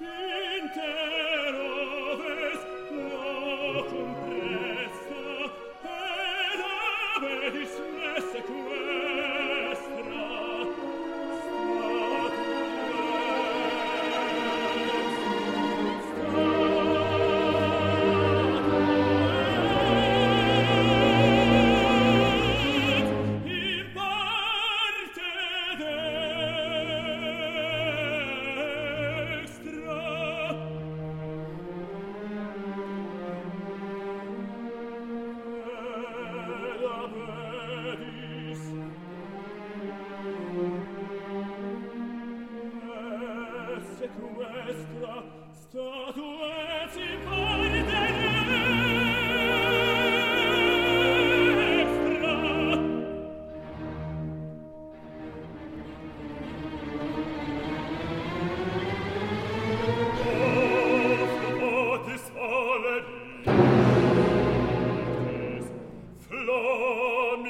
in te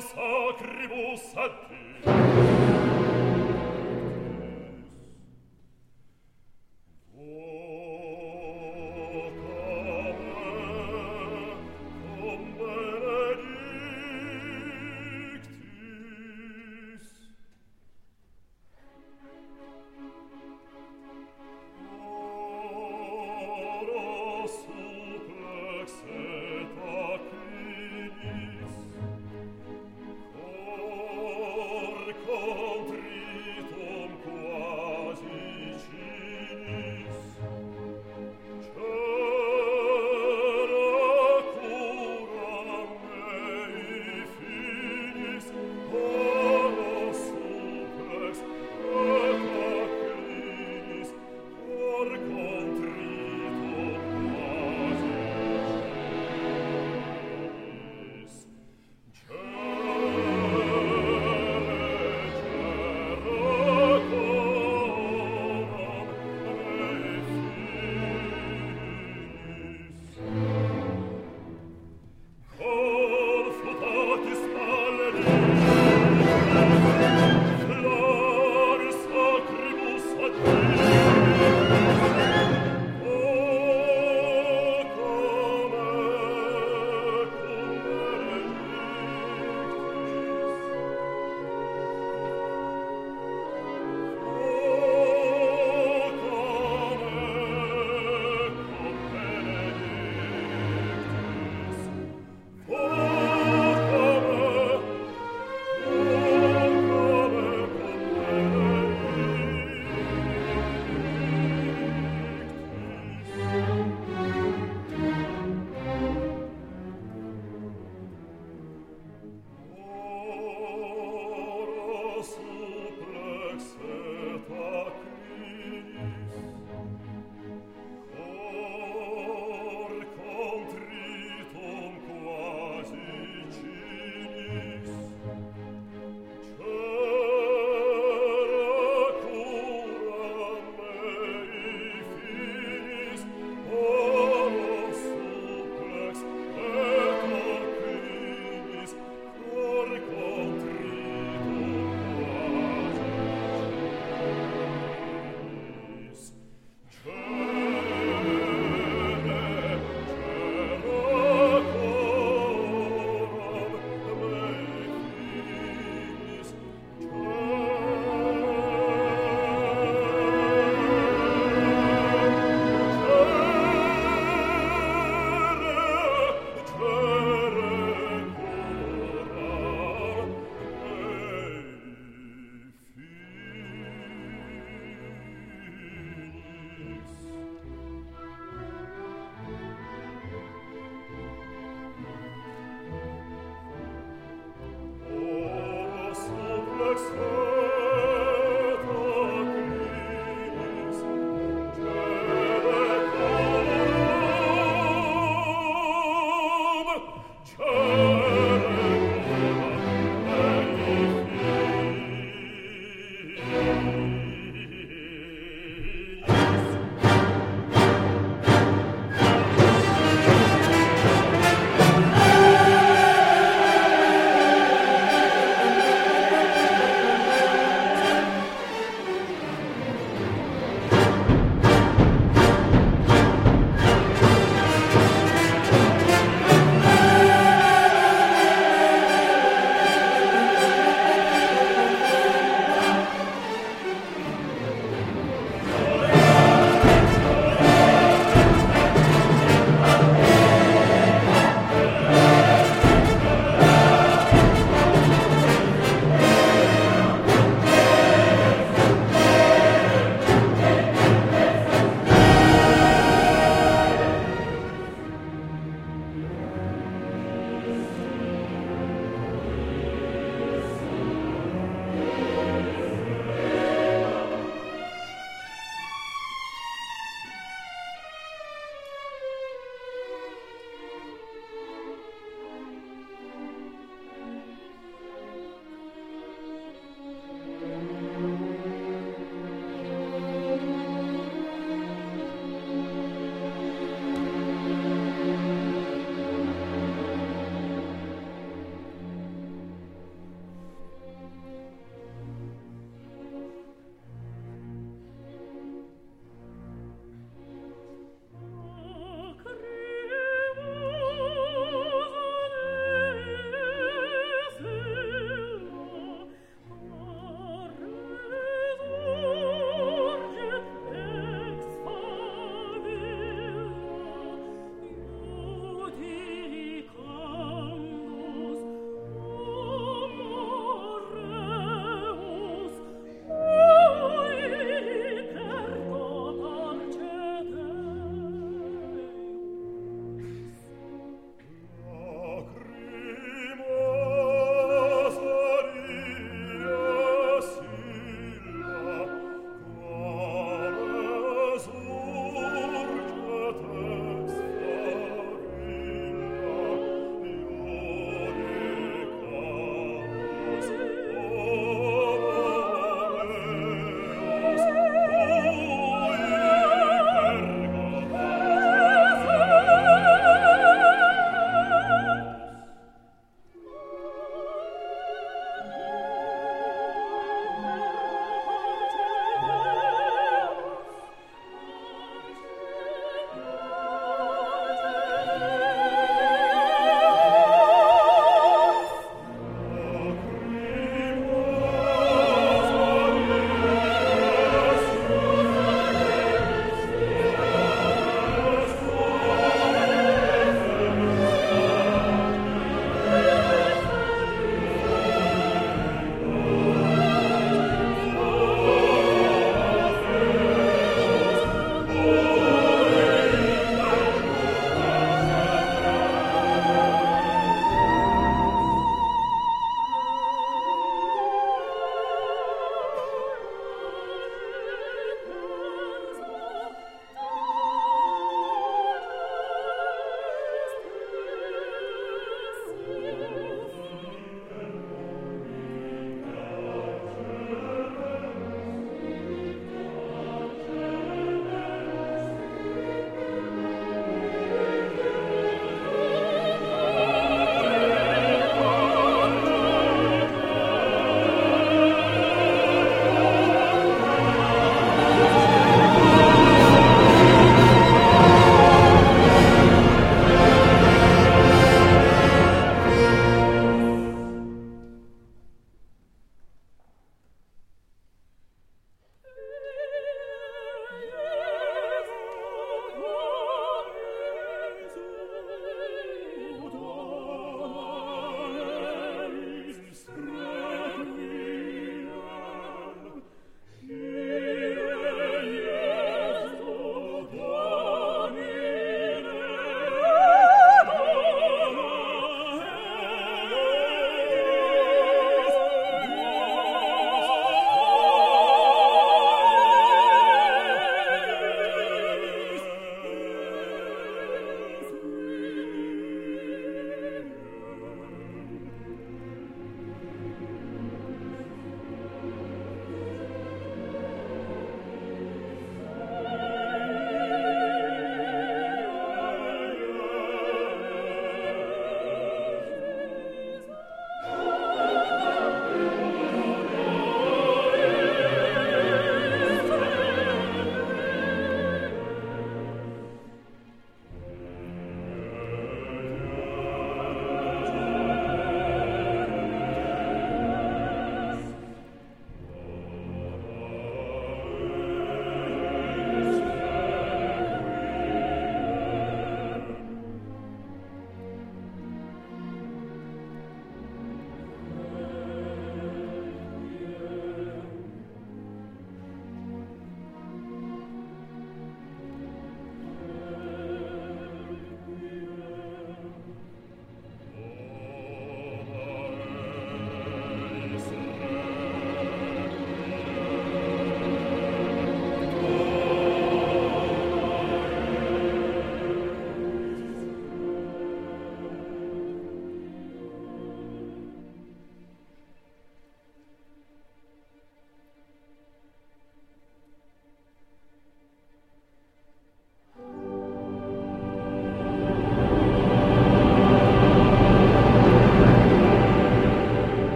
sacribus ad